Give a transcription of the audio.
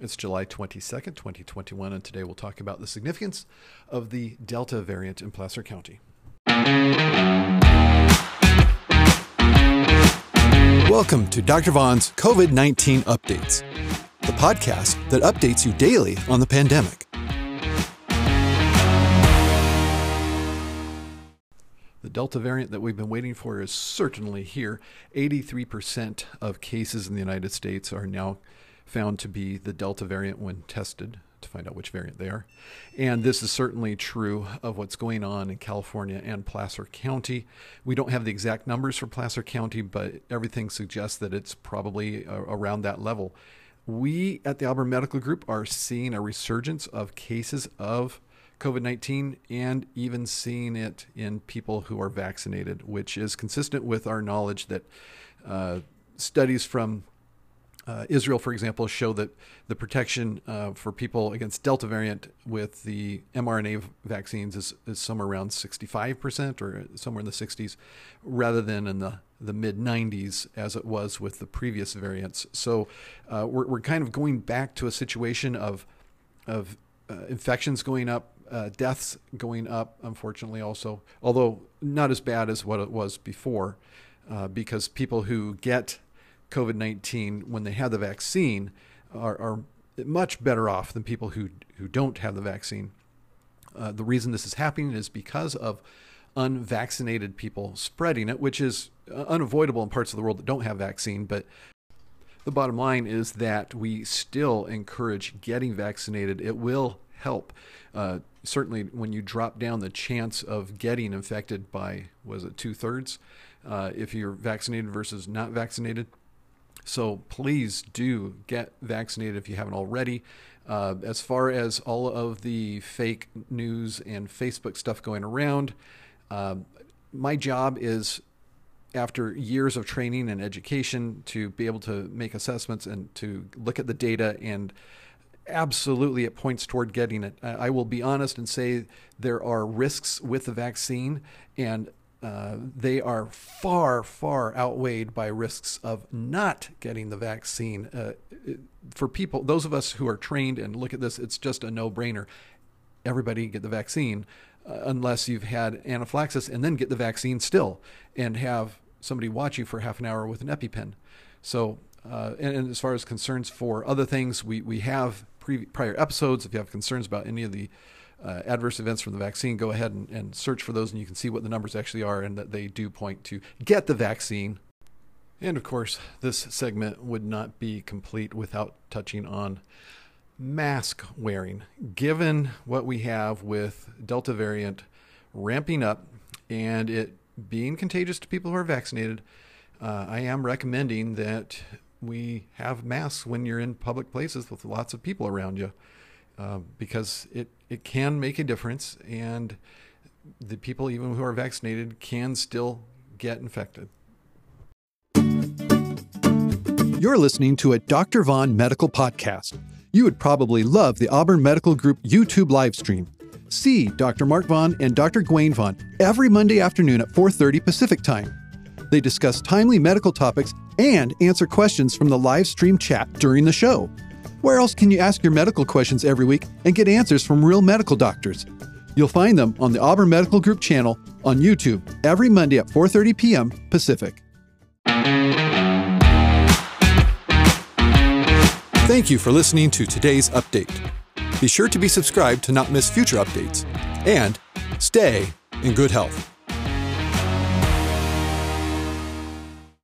It's July 22nd, 2021, and today we'll talk about the significance of the Delta variant in Placer County. Welcome to Dr. Vaughn's COVID 19 Updates, the podcast that updates you daily on the pandemic. The Delta variant that we've been waiting for is certainly here. 83% of cases in the United States are now found to be the Delta variant when tested to find out which variant they are. And this is certainly true of what's going on in California and Placer County. We don't have the exact numbers for Placer County, but everything suggests that it's probably uh, around that level. We at the Auburn Medical Group are seeing a resurgence of cases of COVID 19 and even seeing it in people who are vaccinated, which is consistent with our knowledge that uh, studies from uh, Israel, for example, show that the protection uh, for people against Delta variant with the mRNA vaccines is, is somewhere around 65% or somewhere in the 60s, rather than in the, the mid 90s as it was with the previous variants. So uh, we're, we're kind of going back to a situation of, of uh, infections going up, uh, deaths going up, unfortunately, also, although not as bad as what it was before, uh, because people who get COVID 19 when they have the vaccine are, are, much better off than people who, who don't have the vaccine. Uh, the reason this is happening is because of unvaccinated people spreading it, which is unavoidable in parts of the world that don't have vaccine. But the bottom line is that we still encourage getting vaccinated. It will help. Uh, certainly, when you drop down the chance of getting infected by, was it two thirds, uh, if you're vaccinated versus not vaccinated, so please do get vaccinated if you haven't already. Uh, as far as all of the fake news and Facebook stuff going around, uh, my job is after years of training and education to be able to make assessments and to look at the data and absolutely it points toward getting it. I will be honest and say there are risks with the vaccine and uh, they are far, far outweighed by risks of not getting the vaccine. Uh, for people, those of us who are trained and look at this, it's just a no brainer. Everybody get the vaccine uh, unless you've had anaphylaxis and then get the vaccine still and have somebody watch you for half an hour with an EpiPen. So, uh, and, and, as far as concerns for other things, we, we have pre- prior episodes. If you have concerns about any of the uh, adverse events from the vaccine, go ahead and, and search for those, and you can see what the numbers actually are, and that they do point to get the vaccine. And of course, this segment would not be complete without touching on mask wearing. Given what we have with Delta variant ramping up and it being contagious to people who are vaccinated, uh, I am recommending that we have masks when you're in public places with lots of people around you. Uh, because it, it can make a difference, and the people, even who are vaccinated, can still get infected. You're listening to a Dr. Vaughn medical podcast. You would probably love the Auburn Medical Group YouTube live stream. See Dr. Mark Vaughn and Dr. Gwen Vaughn every Monday afternoon at 4:30 Pacific Time. They discuss timely medical topics and answer questions from the live stream chat during the show. Where else can you ask your medical questions every week and get answers from real medical doctors? You'll find them on the Auburn Medical Group channel on YouTube every Monday at 4:30 p.m. Pacific. Thank you for listening to today's update. Be sure to be subscribed to not miss future updates and stay in good health.